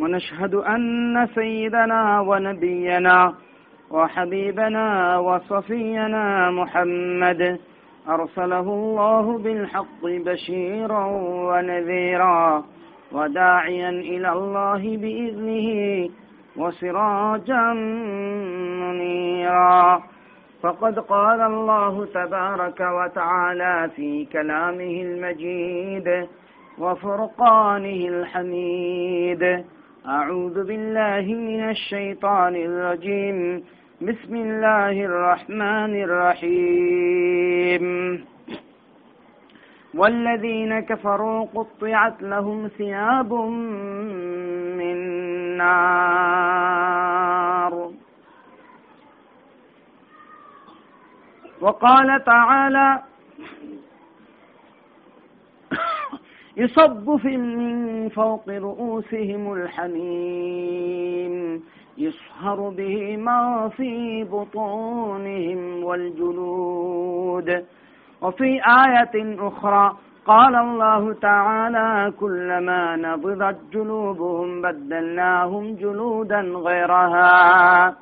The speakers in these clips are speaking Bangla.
ونشهد أن سيدنا ونبينا وحبيبنا وصفينا محمد أرسله الله بالحق بشيرا ونذيرا وداعيا إلى الله بإذنه وسراجا منيرا. فقد قال الله تبارك وتعالى في كلامه المجيد وفرقانه الحميد. أعوذ بالله من الشيطان الرجيم. بسم الله الرحمن الرحيم. والذين كفروا قطعت لهم ثياب من نار. وقال تعالى يصب من فوق رؤوسهم الحميم يصهر به ما في بطونهم والجلود. وفي آية أخرى قال الله تعالى كلما نضضت جلوبهم بدلناهم جلودا غيرها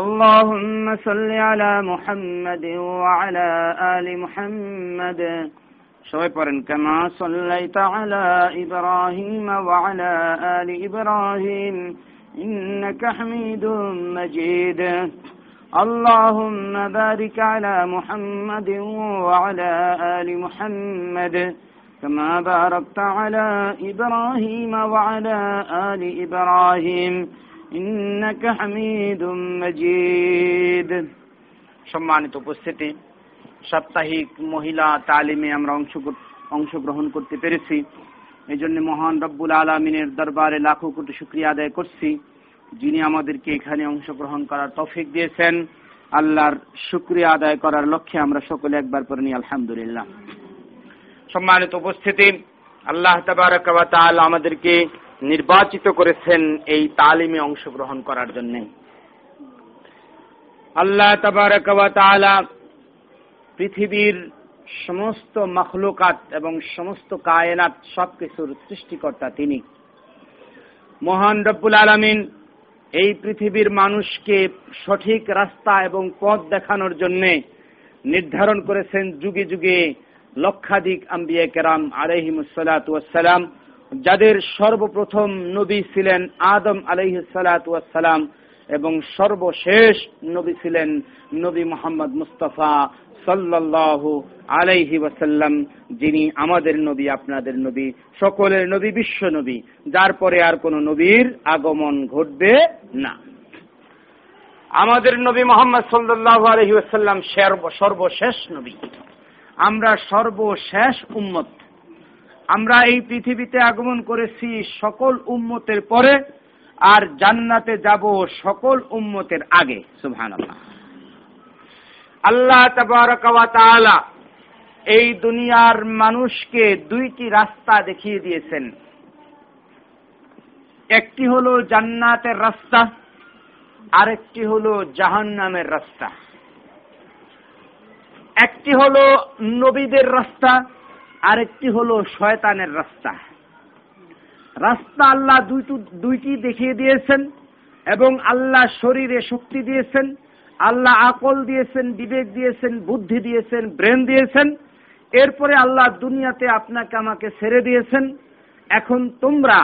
اللهم صل على محمد وعلى آل محمد সবাই পড়েন كما صليت على إبراهيم وعلى آل إبراهيم إنك حميد مجيد اللهم بارك على محمد وعلى آل محمد كما باركت على إبراهيم وعلى آل إبراهيم إنك حميد مجيد সম্মানিত উপস্থিতি সাপ্তাহিক মহিলা তালিমে আমরা অংশ অংশগ্রহণ করতে পেরেছি এই জন্য মহান রব্বুল আলমিনের দরবারে লাখো কোটি শুক্রিয়া আদায় করছি যিনি আমাদেরকে এখানে অংশগ্রহণ করার তৌফিক দিয়েছেন আল্লাহর শুক্রিয়া আদায় করার লক্ষ্যে আমরা সকলে একবার করে নিই আলহামদুলিল্লাহ সম্মানিত উপস্থিতি আল্লাহ তাবারক ওয়া তাআলা আমাদেরকে নির্বাচিত করেছেন এই তালিমে অংশগ্রহণ করার জন্য। আল্লাহ তাআলা পৃথিবীর সমস্ত মখলুকাত এবং সমস্ত কায়নাত সবকিছুর সৃষ্টিকর্তা তিনি। মহান রব্বুল আলামিন এই পৃথিবীর মানুষকে সঠিক রাস্তা এবং পথ দেখানোর জন্য নির্ধারণ করেছেন যুগে যুগে লক্ষাধিক আম্বিয়া কেরাম আলহিমসালাম যাদের সর্বপ্রথম নবী ছিলেন আদম আলহিসালাম এবং সর্বশেষ নবী ছিলেন নবী মোহাম্মদ মুস্তফা সাল্লাল্লাহু আলাইহি ওয়াসাল্লাম, যিনি আমাদের নবী, আপনাদের নবী, সকলের নবী, বিশ্ব নবী। যার পরে আর কোন নবীর আগমন ঘটবে না। আমাদের নবী মোহাম্মদ সাল্লাল্লাহু আলাইহি ওয়াসাল্লাম সর্বশেষ নবী। আমরা সর্বশেষ উম্মত। আমরা এই পৃথিবীতে আগমন করেছি সকল উম্মতের পরে, আর জান্নাতে যাব সকল উম্মতের আগে, সুবহানাল্লাহ। আল্লাহ তাআলা এই দুনিয়ার মানুষকে দুইটি রাস্তা দেখিয়ে দিয়েছেন। একটি হলো জান্নাতের রাস্তা, আরেকটি হলো জাহান্নামের রাস্তা। একটি হলো নবীদের রাস্তা আরেকটি হলো শয়তানের রাস্তা। রাস্তা আল্লাহ দুইটি দেখিয়ে দিয়েছেন এবং আল্লাহ শরীরে শক্তি দিয়েছেন, আল্লাহ আকল দিয়েছেন, বিবেক দিয়েছেন, বুদ্ধি দিয়েছেন, ব্রেন দিয়েছেন। এরপরে আল্লাহ দুনিয়াতে আপনাকে আমাকে ছেড়ে দিয়েছেন। এখন তোমরা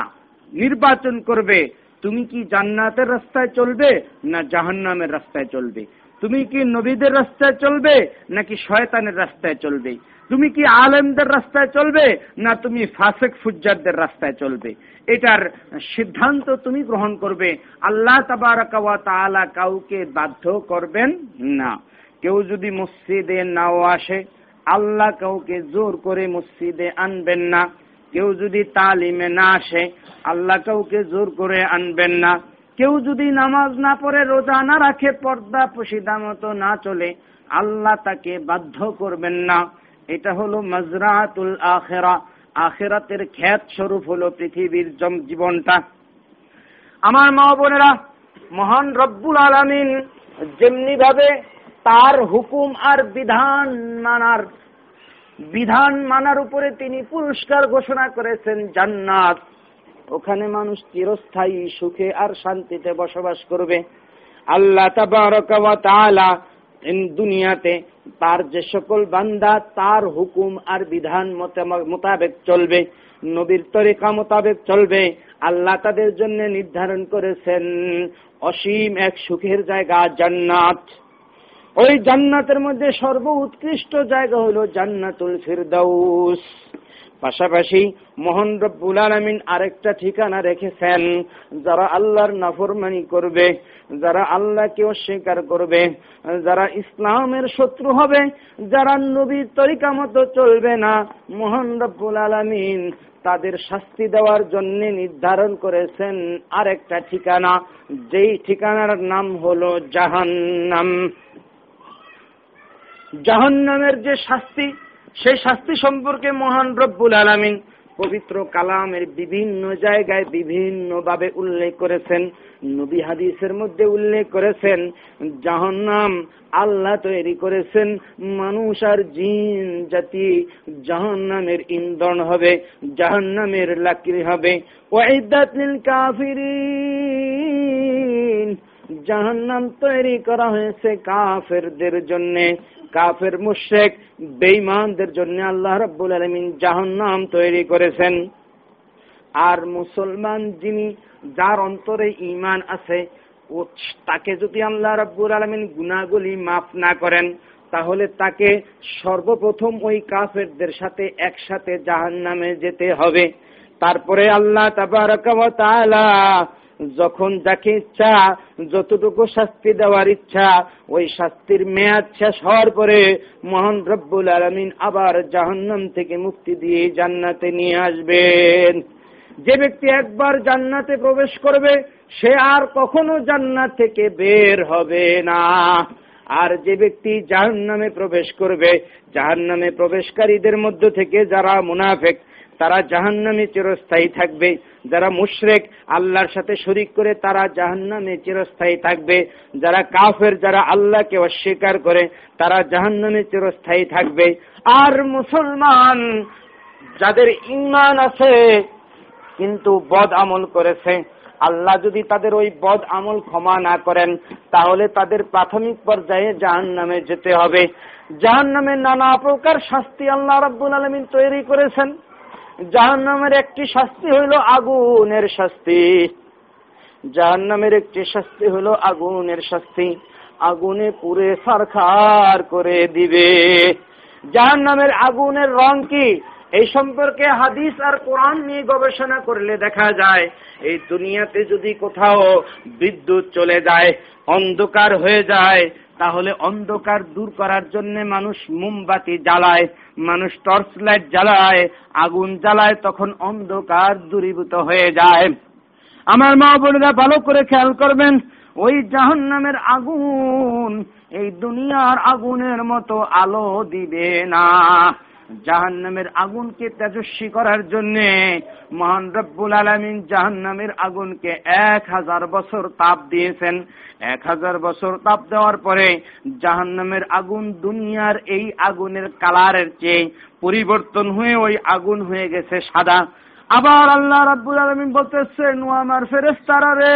নির্বাচন করবে, তুমি কি জান্নাতের রাস্তায় চলবে না জাহান্নামের রাস্তায় চলবে? তুমি কি নবীদের রাস্তায় চলবে, নাকি শয়তানের রাস্তায় চলবে? তুমি কি আলেমদের রাস্তায় চলবে, না তুমি ফাসেক ফুজ্জারদের রাস্তায় চলবে? এটার সিদ্ধান্ত তুমি গ্রহণ করবে। আল্লাহ তাবারাকাওয়া তাআলা কাউকে বাধ্য করবেন না। কেউ যদি মসজিদে নাও আসে, আল্লাহ কাউকে জোর করে মসজিদে আনবেন না। কেউ যদি তালিমে না আসে, আল্লাহ কাউকে জোর করে আনবেন না। কেউ যদি নামাজ না পড়ে, রোজা না রাখে, পর্দা পশিদা মতো না চলে, আল্লাহ তাকে বাধ্য করবেন না। এটা হলো মজরাতুল আখেরা। আখেরাতের খ্যাত স্বরূপ হলো পৃথিবীর জীবনটা। আমার মা বোনেরা, মহান রব্বুল আলমিন যেমনি ভাবে তার হুকুম আর বিধান মানার বিধান মানার উপরে তিনি পুরস্কার ঘোষণা করেছেন জান্নাত। ওখানে মানুষ চিরস্থায়ী সুখে আর শান্তিতে বসবাস করবে। আল্লাহ তাআলা দুনিয়াতে তার যে সকল বান্দা, তার হুকুম আর বিধান মোতাবেক চলবে, নবীর তরিকা মোতাবেক চলবে। আল্লাহ তাদের জন্য নির্ধারণ করেছেন অসীম এক সুখের জায়গা জান্নাত। ওই জান্নাতের মধ্যে সর্ব উৎকৃষ্ট জায়গা হলো জান্নাতুল ফিরদাউস। পাশাপাশি মোহন রব্বুল আলমিন আরেকটা ঠিকানা রেখেছেন, যারা আল্লাহর নাফরমানি করবে, যারা আল্লাহকে অস্বীকার করবে, যারা ইসলামের শত্রু হবে, যারা নবীর তরিকা মতো চলবে না, মোহন রব্বুল আলমিন তাদের শাস্তি দেওয়ার জন্য নির্ধারণ করেছেন আরেকটা ঠিকানা, যেই ঠিকানার নাম হলো জাহান্নাম। জাহান্নামের যে শাস্তি, সেই শাস্তি সম্পর্কে মহান রব্বুল আলমিন পবিত্র কালামের বিভিন্ন জায়গায় বিভিন্নভাবে উল্লেখ করেছেন, নবী হাদিসের মধ্যে উল্লেখ করেছেন, জাহান্নাম আল্লাহ তৈরি করেছেন, মানুষ আর জিন জাতি জাহান্নামের ইন্ধন হবে, জাহান্নামের লাকড়ি হবে। ওয়াইদাত লিল কাফিরিন, জাহান্নাম তৈরি করা হয়েছে কাফেরদের জন্য। কাফের মুশেক বেঈমানদের জন্য আল্লাহ রাব্বুল আলামিন জাহান্নাম তৈরি করেছেন। আর মুসলমান যিনি, যার অন্তরে ইমান আছে, ও তাকে যদি আল্লাহ রাব্বুল আলামিন গুনাহগুলি মাফ না করেন, তাহলে তাকে সর্বপ্রথম ওই কাফেরদের সাথে একসাথে জাহান্নামে যেতে হবে। তারপরে আল্লাহ তাবারাকা ওয়া তাআলা যখন যাকে ইচ্ছা, যতটুকু শাস্তি দেওয়ার ইচ্ছা, ওই শাস্তির মেয়াদ শেষ হওয়ার পরে মহান রব্বুল আলমিন আবার জাহান্নাম থেকে মুক্তি দিয়ে জান্নাতে নিয়ে আসবেন। যে ব্যক্তি একবার জান্নাতে প্রবেশ করবে, সে আর কখনো জান্নাত থেকে বের হবে না। আর যে ব্যক্তি জাহান নামে প্রবেশ করবে জাহান নামে প্রবেশকারীদের মধ্য থেকে যারা মুনাফেক তারা জাহান্নামে চিরস্থায়ী থাকবে। যারা মুশরেক, আল্লাহর সাথে শরিক করে তারা জাহান্নামে চিরস্থায়ী থাকবে। যারা কাফের, যারা আল্লাহকে অস্বীকার করে, তারা জাহান্নামে চিরস্থায়ী থাকবে। আর মুসলমান যাদের ইমান আছে, কিন্তু বদ আমল করেছে, আল্লাহ যদি তাদের ওই বদ আমল ক্ষমা না করেন, তাহলে তাদের প্রাথমিক পর্যায়ে জাহান নামে যেতে হবে। জাহান নামে নানা প্রকার শাস্তি আল্লাহ রাব্বুল আলমিন তৈরি করেছেন। জাহান নামের একটি শাস্তি হইল আগুনের শাস্তি। জাহান নামের একটি শাস্তি হইল আগুনের শাস্তি। আগুনে পুরে সারখার করে দিবে। জাহান নামের আগুনের রং কি? এই সম্পর্কে হাদিস আর কোরআন নিয়ে গবেষণা করলে দেখা যায়, এই দুনিয়াতে যদি কোথাও বিদ্যুৎ চলে যায়, অন্ধকার হয়ে যায় তাহলে অন্ধকার দূর করার জন্য মানুষ মোমবাতি জ্বালায়, মানুষ টর্চ লাইট জ্বালায়, আগুন জ্বালায়, তখন অন্ধকার দূরীভূত হয়ে যায়। আমার মা বোনেরা ভালো করে খেয়াল করবেন, ওই জাহান নামের আগুন, এই দুনিয়ার আগুনের মতো আলো দিবে না। জাহান্নামের আগুনকে তেজস্বী করার জন্য মহান রব্বুল আলমিন জাহান্নামের আগুনকে এক হাজার বছর তাপ দিয়েছেন। এক হাজার বছর তাপ দেওয়ার পরে জাহান্নামের আগুন দুনিয়ার এই আগুনের কালারের চেয়ে পরিবর্তন হয়ে ওই আগুন হয়ে গেছে সাদা। আবার আল্লাহ রাব্বুল আলমিন বলতেছেন ও আমার ফেরেস্তারা রে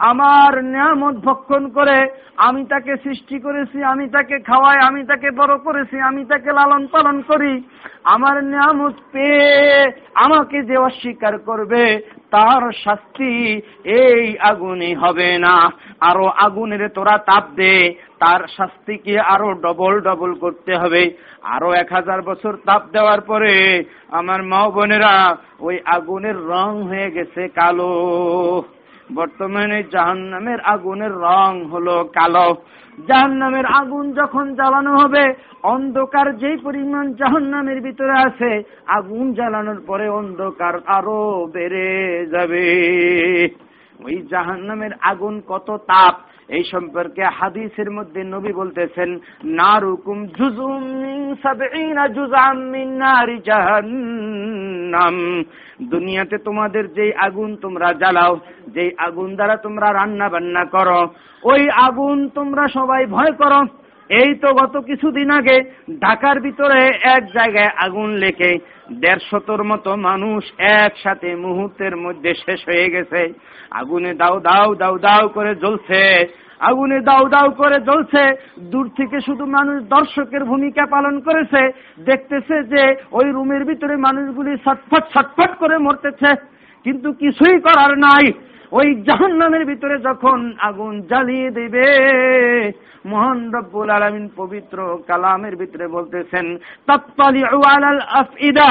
আমার নিয়ামত ভক্ষণ করে আমি তাকে সৃষ্টি করেছি, আমি তাকে খাওয়াই, আমি তাকে বড় করেছি, আমি তাকে লালন পালন করি। আমার নিয়ামত পেয়ে আমাকে যে অস্বীকার করবে, তার শাস্তি এই আগুনে হবে না। আরও আগুনের তোরা তাপ দে, তার শাস্তিকে আরও ডবল ডবল করতে হবে। আরও এক হাজার বছর তাপ দেওয়ার পরে আমার মা বোনেরা, ওই আগুনের রং হয়ে গেছে কালো। বর্তমানে জাহান্নামের আগুনের রং হলো কালো। জাহান্নামের আগুন যখন জ্বালানো হবে, অন্ধকার যে পরিমাণ জাহান্নামের ভিতরে আছে, আগুন জ্বালানোর পরে অন্ধকার আরও বেড়ে যাবে। ওই জাহান্নামের আগুন কত তাপ এই সম্পর্কে হাদিসের মধ্যে নবী বলতেছেন, নারুকুম জুজুম সাবঈনা জুজাম মিন নারি জাহান্নাম। দুনিয়াতে তোমাদের যেই আগুন তোমরা জ্বালাও, যেই আগুন দ্বারা তোমরা রান্না বান্না করো, ওই আগুন তোমরা সবাই ভয় করো। এই তো গত কিছুদিন আগে ঢাকার ভিতরে এক জায়গায় আগুন লেখে দেড়শতর মতো মানুষ একসাথে মুহূর্তের মধ্যে শেষ হয়ে গেছে। আগুনে দাও দাও দাও দাও করে জ্বলছে। আগুনে দাও দাও করে জ্বলছে। দূর থেকে শুধু মানুষ দর্শকের ভূমিকা পালন করেছে। দেখতেছে যে ওই রুমের ভিতরে মানুষগুলি ছটফট ছটফট করে মরতেছে। কিন্তু কিছুই করার নাই। ওই জাহান্নামের ভিতরে যখন আগুন জ্বালিয়ে দিবে, মোহন রব্বুল আলমিন পবিত্র কালামের ভিতরে বলতেছেন তৎপালি আলাল আফইদা,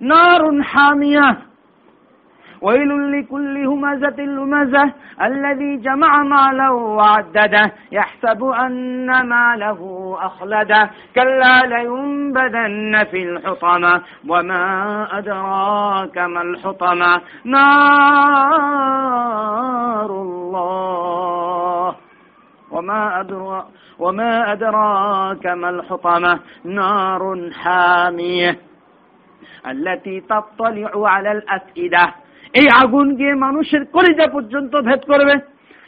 নারুন হামিয়া। ويل لكل همزة لمزة الذي جمع ماله وعدده. يحسب أن ماله أخلده. كلا لينبذن في الحطمة. وما أدراك ما الحطمة. نار الله. وما أدرى وما أدراك ما الحطمة. نار حامية. التي تطلع على الأفئدة. এই আগুন গিয়ে মানুষের কলিজা পর্যন্ত ভেদ করবে।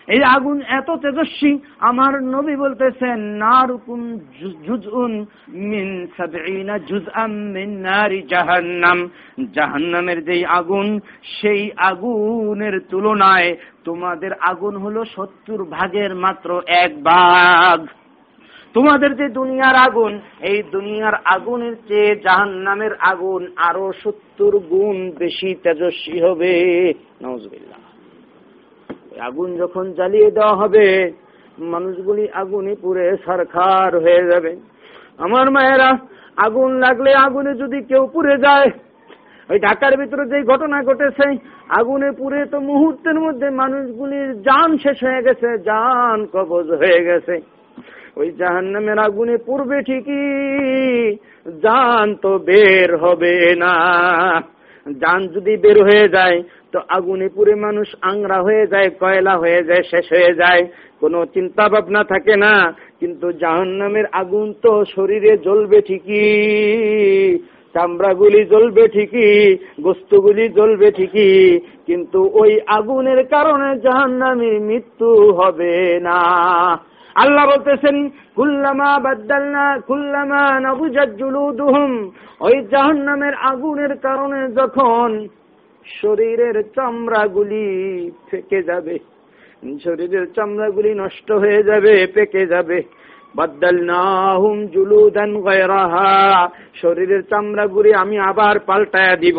এই আগুন এত তেজস্বী, আমার নবী বলতেছেন নারুকুন জুজউন মিন সাবঈনা জুজআম মিন নারি জাহান্নাম। জাহান্নামের যেই আগুন, সেই আগুনের তুলনায় তোমাদের আগুন হলো সত্তর ভাগের মাত্র এক ভাগ। তোমাদের যে দুনিয়ার আগুন, এই দুনিয়ার আগুনের চেয়ে জাহান নামের আগুন আরও সত্তর গুণ বেশি তেজস্বী হবে। নজবিল্লা আগুন যখন জ্বালিয়ে দেওয়া হবে, মানুষগুলি আগুনে পুড়ে সরকার হয়ে যাবে। আমার মায়েরা, আগুন লাগলে আগুনে যদি কেউ পুড়ে যায়, ওই ঢাকার ভিতরে যে ঘটনা ঘটেছে, আগুনে পুড়ে তো মুহূর্তের মধ্যে মানুষগুলির যান শেষ হয়ে গেছে, যান কবজ হয়ে গেছে। ওই জাহান নামের আগুনে পড়বে ঠিকই। জান তো বের হবে না। যান যদি বের হয়ে যায়, তো আগুনে পুরে মানুষ আংরা হয়ে যায়, কয়লা হয়ে যায়, শেষ হয়ে যায়। কোনো চিন্তা ভাবনা থাকে না। কিন্তু জাহান নামের আগুন তো শরীরে জ্বলবে ঠিকই। চামড়াগুলি জ্বলবে ঠিকই, গোস্তগুলি জ্বলবে ঠিকই। কিন্তু ওই আগুনের কারণে জাহান্নামীর মৃত্যু হবে না। আল্লাহ বলতেছেন, কুল্লামা বাদ্দালনা, কুল্লামা নবুজাত জুলুদুহুম। ওই জাহান্নামের আগুনের কারণে যখন শরীরের চামড়াগুলি ফেকে যাবে, শরীরের চামড়াগুলি নষ্ট হয়ে যাবে পেকে যাবে, বাদ্দালনাহুম জুলুদান গায়রাহা, শরীরের চামড়াগুলি আমি আবার পাল্টায়া দিব,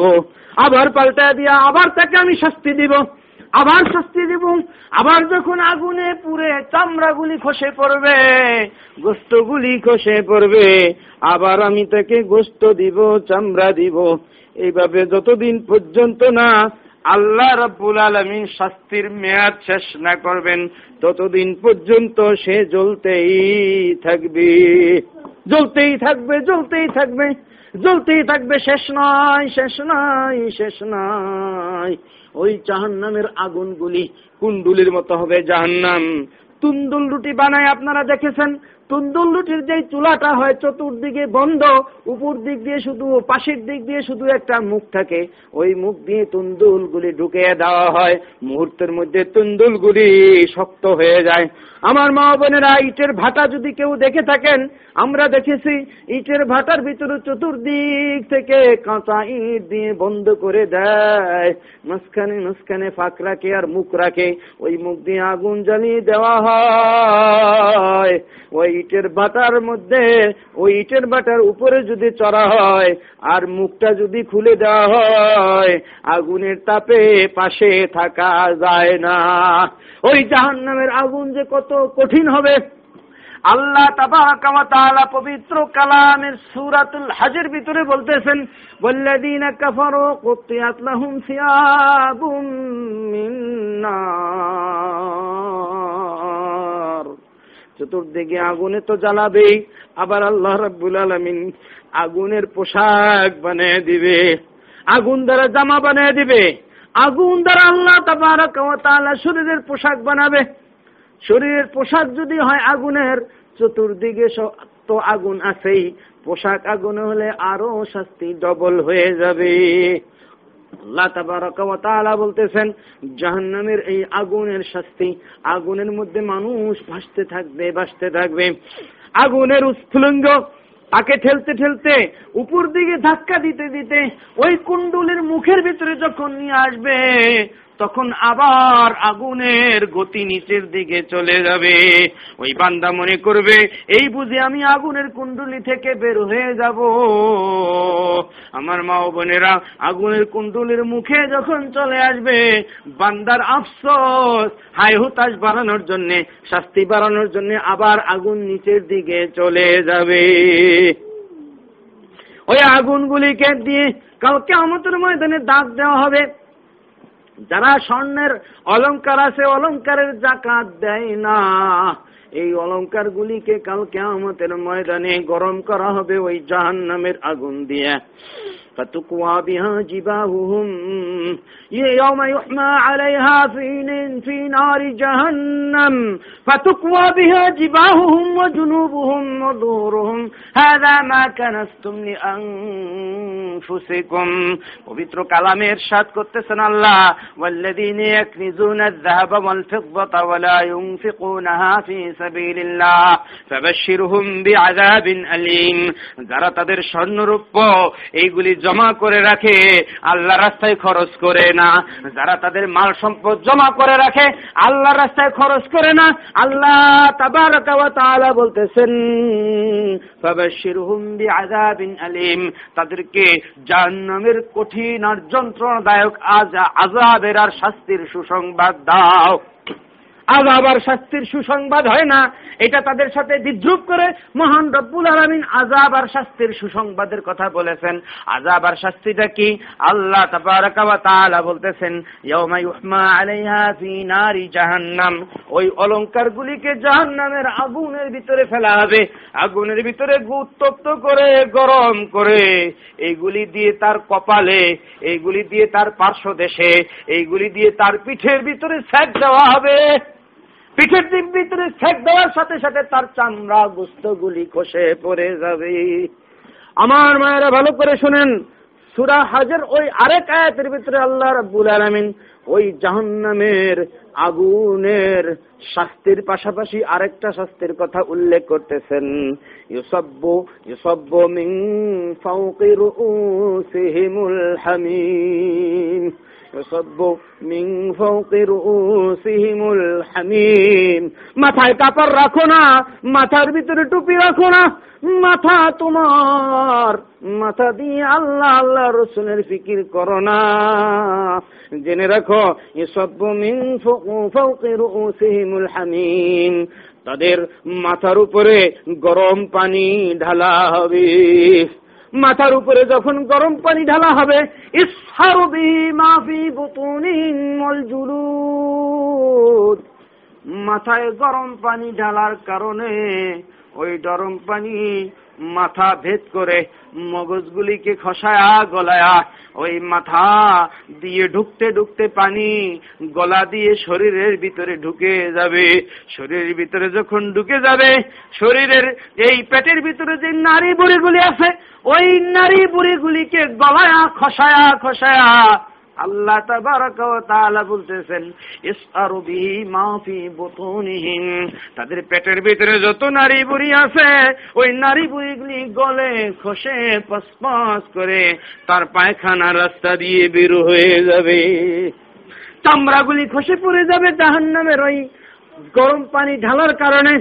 আবার পাল্টায়া দিয়া আবার তাকে আমি শাস্তি দিব। আবার শাস্তি দিব। আবার যখন আগুনে পুড়ে চামড়াগুলি খসে পড়বে, গোস্তগুলি খসে পড়বে, আবার আমি তাকে গোস্ত দিব, চামড়া দিব। এইভাবে যতদিন পর্যন্ত না আল্লাহ রাব্বুল আলমিন শাস্তির মেয়াদ শেষ না করবেন, ততদিন পর্যন্ত সে জ্বলতেই থাকবে। জ্বলতেই থাকবে জ্বলতেই থাকবে জ্বলতেই থাকবে, শেষ নয় শেষ নয় শেষ নয়। ওই জাহান্নামের আগুনগুলি কুন্ডুলির মতো হবে জাহান্নাম। তুন্দুল রুটি বানায় আপনারা দেখেছেন? তুন্দুল রুটির যে চুলাটা হয় চতুর্দিকে বন্ধ, উপর দিক দিয়ে শুধু পাশের দিক দিয়ে শুধু একটা মুখ থাকে, ওই মুখ দিয়ে তুন্দুলগুলি ঢুকিয়ে দেওয়া হয়। মুহূর্তের মধ্যে তুন্দুলগুলি শক্ত হয়ে যায়। আমার মা বোনেরা, ইটের ভাটা যদি কেউ দেখে থাকেন, আমরা দেখেছি ইটের ভাটার ভিতরে চতুর্দিক থেকে কাঁচা ইট দিয়ে বন্ধ করে দেয়। মাঝখানে মাঝখানে ফাঁক রাখে আর মুখ রাখে। ওই মুখ দিয়ে আগুন জ্বালিয়ে দেওয়া হয়। ওই ইটের বাটার মধ্যে, ওই ইটের বাটার উপরে যদি চড়া হয়, আর মুখটা যদি খুলে দেওয়া হয়, আগুনের তাপে পাশে থাকা যায় না। ওই জাহান নামের আগুন যে কত কঠিন হবে। আল্লাহ তাআলা পবিত্র কালামের সুরাতুল হজের ভিতরে বলতেছেন, ওয়াল্লাযীনা কাফারু কুত্তিয়াত লাহুম সিয়াবুম মিন চতুর্দিকে আগুনে তো জ্বালাবেই, আবার আল্লাহ রাব্বুল আলামিন আগুনের পোশাক বানিয়ে দিবে, আগুন দ্বারা জামা বানিয়ে দিবে, আগুন দ্বারা আল্লাহ তাআলা শরীরের পোশাক বানাবে। শরীরের পোশাক যদি হয় আগুনের, চতুর্দিকে তো আগুন আছেই, পোশাক আগুন হলে আরও শাস্তি ডবল হয়ে যাবে। আল্লাহ বলতেছেন, জাহান্নামের এই আগুনের শাস্তি, আগুনের মধ্যে মানুষ ভাসতে থাকবে ভাসতে থাকবে। আগুনের উৎফুলঙ্গ তাকে ঠেলতে ঠেলতে, উপর দিকে ধাক্কা দিতে দিতে ওই কুণ্ডুলের মুখের ভিতরে যখন নিয়ে আসবে তখন আবার আগুনের গতি নিচের দিকে চলে যাবে। ওই বান্দা মনে করবে, এই বুঝে আমি আগুনের কুণ্ডলি থেকে বের হয়ে যাব। আমার মা বোনেরা, আগুনের কুণ্ডলির মুখে যখন চলে আসবে, বান্দার আফসোস হাই হুতাশ বাড়ানোর জন্য, শাস্তি বাড়ানোর জন্য আবার আগুন নিচের দিকে চলে যাবে। ওই আগুনগুলিকে দিয়ে কাউকে আমাদের ময়দানে দাগ দেওয়া হবে। যারা স্বর্ণের অলঙ্কার আছে, অলঙ্কারের জাকাত দেয় না। এই অলঙ্কার গুলিকে কালকে আমাদের ময়দানে গরম করা হবে ওই জাহান নামের আগুন দিয়ে। فتقوى بها جباههم يوم يحمى عليها في في نار جهنم فتقوى بها جباههم وجنوبهم وظهورهم هذا ما كنستم لأنفسكم পবিত্র কালামে ইরশাদ করতেছেন আল্লাহ والذين يكنزون الذهب والفضة ولا ينفقونها في سبيل الله فبشرهم بعذاب أليم যারা তাদের স্বর্ণরূপ্য এইগুলি জমা করে রাখে, আল্লাহ রাস্তায় খরচ করে না। যারা তাদের মাল সম্পদ জমা করে রাখে, আল্লাহ রাস্তায় খরচ করে না। আল্লাহ তাবারকা বলতেছেন, ফাবাশশিরহুম বিআযাবিন আলিম। তাদেরকে জাহান্নামের কঠিন আর যন্ত্রণাদায়ক আযাবের আর শাস্তির সুসংবাদ দাও। আজাব আর শাস্তির সুসংবাদ হয় না। এটা তাদের সাথে বিদ্রুপ করে মহান রব্বুল আলমিন আজাব আর শাস্তির সুসংবাদের কথা বলেছেন। আজাব আর শাস্তিটা কি? আল্লাহ তাআলা বলতেছেন জাহান্নাম। ওই অলংকারগুলিকে জাহান্নামের আগুনের ভিতরে ফেলা হবে। আগুনের ভিতরে উত্তপ্ত করে, গরম করে। এইগুলি দিয়ে তার কপালে, এইগুলি দিয়ে তার পার্শ্ব দেশে এইগুলি দিয়ে তার পিঠের ভিতরে সেক দেওয়া হবে। পিঠের দিক ভিতরে ছেক দেওয়ার সাথে সাথে তার চামড়া গুস্তগুলি খসে পড়ে যাবে। আমার মায়েরা ভালো করে শোনেন, সুরা হাজের ওই আরেক আয়াতের ভিতরে আল্লাহ রাব্বুল আলামিন ওই জাহান্নামের আগুনের শাস্তির পাশাপাশি আরেকটা শাস্তির কথা উল্লেখ করতেছেন। ইউসাব্বু ইউসাব্বু মিন ফাওকি রুউসিহিমুল হামিম। ইউসাব্বু মিন ফাওকি রুউসিহিমুল হামিম মাথায় কাপড় রাখো না, মাথার ভিতরে টুপি রাখো না। মাথা তোমার, মাথা দিয়ে আল্লাহ আল্লাহ রসুলের ফিকির করো না। জেনে রাখো ইউসাব্বু মিন হামিম তাদের মাথার উপরে গরম পানি ঢালা হবে। মাথার উপরে যখন গরম পানি ঢালা হবে মাথায় গরম পানি ঢালার কারণে ওই গরম পানি মাথা ভেদ করে মগজগুলিকে খসায়া, গলায়া, ওই মাথা দিয়ে ঢুকতে ঢুকতে পানি গলা দিয়ে শরীরের ভিতরে ঢুকে যাবে। শরীরের ভিতরে যখন ঢুকে যাবে, শরীরের এই পেটের ভিতরে যে নারী বুড়িগুলি আছে, ওই নারী বুড়িগুলিকে গলায়া, খসায়া খসায়া আল্লাহ বলতেছেন তাদের পেটের ভিতরে যত নারী বুড়ি আছে, ওই নারী বুড়িগুলি গলে, খসে পসপস করে তার পায়খানা রাস্তা দিয়ে বের হয়ে যাবে। চামড়াগুলি খসে পড়ে যাবে জাহান্নামের ওই গরম পানি ঢালার কারণে।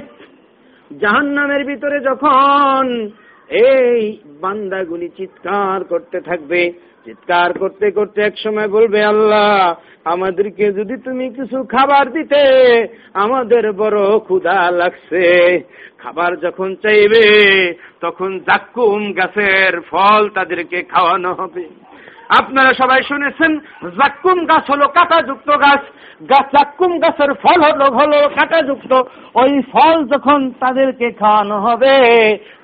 জাহান্নামের ভিতরে যখন এই বান্দাগুলি চিৎকার করতে থাকবে চিৎকার করতে করতে এক সময় বলবে, আল্লাহ, আমাদেরকে যদি তুমি কিছু খাবার দিতে, আমাদের বড় ক্ষুধা লাগছে। খাবার যখন চাইবে, তখন জাক্কুম গাছের ফল তাদেরকে খাওয়ানো হবে। আপনারা সবাই শুনেছেন, জাক্কুম গাছ হলো কাঁটাযুক্ত গাছ। গাছ জাক্কুম গাছের ফল হলো হলো কাঁটাযুক্ত। ওই ফল যখন তাদেরকে খাওয়ানো হবে,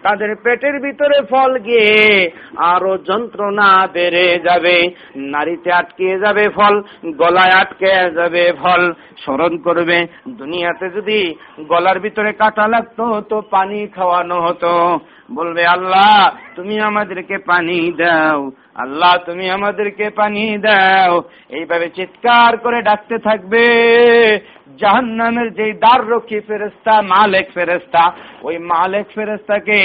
তাদের পেটের ভিতরে ফল গিয়ে আরও যন্ত্রণা বেড়ে যাবে। নারীতে আটকে যাবে ফল, গলায় আটকে যাবে ফল। স্মরণ করবে, দুনিয়াতে যদি গলার ভিতরে কাটা লাগতো, তো পানি খাওয়ানো হতো। বলবে, আল্লাহ, তুমি আমাদেরকে পানি দাও। আল্লাহ, তুমি আমাদেরকে পানি দাও। এইভাবে চিৎকার করে ডাকতে থাকবে। জাহান্নামের যে দ্বার রক্ষী ফেরেস্তা মালেক ফেরেস্তা ওই মালেক ফেরেস্তাকে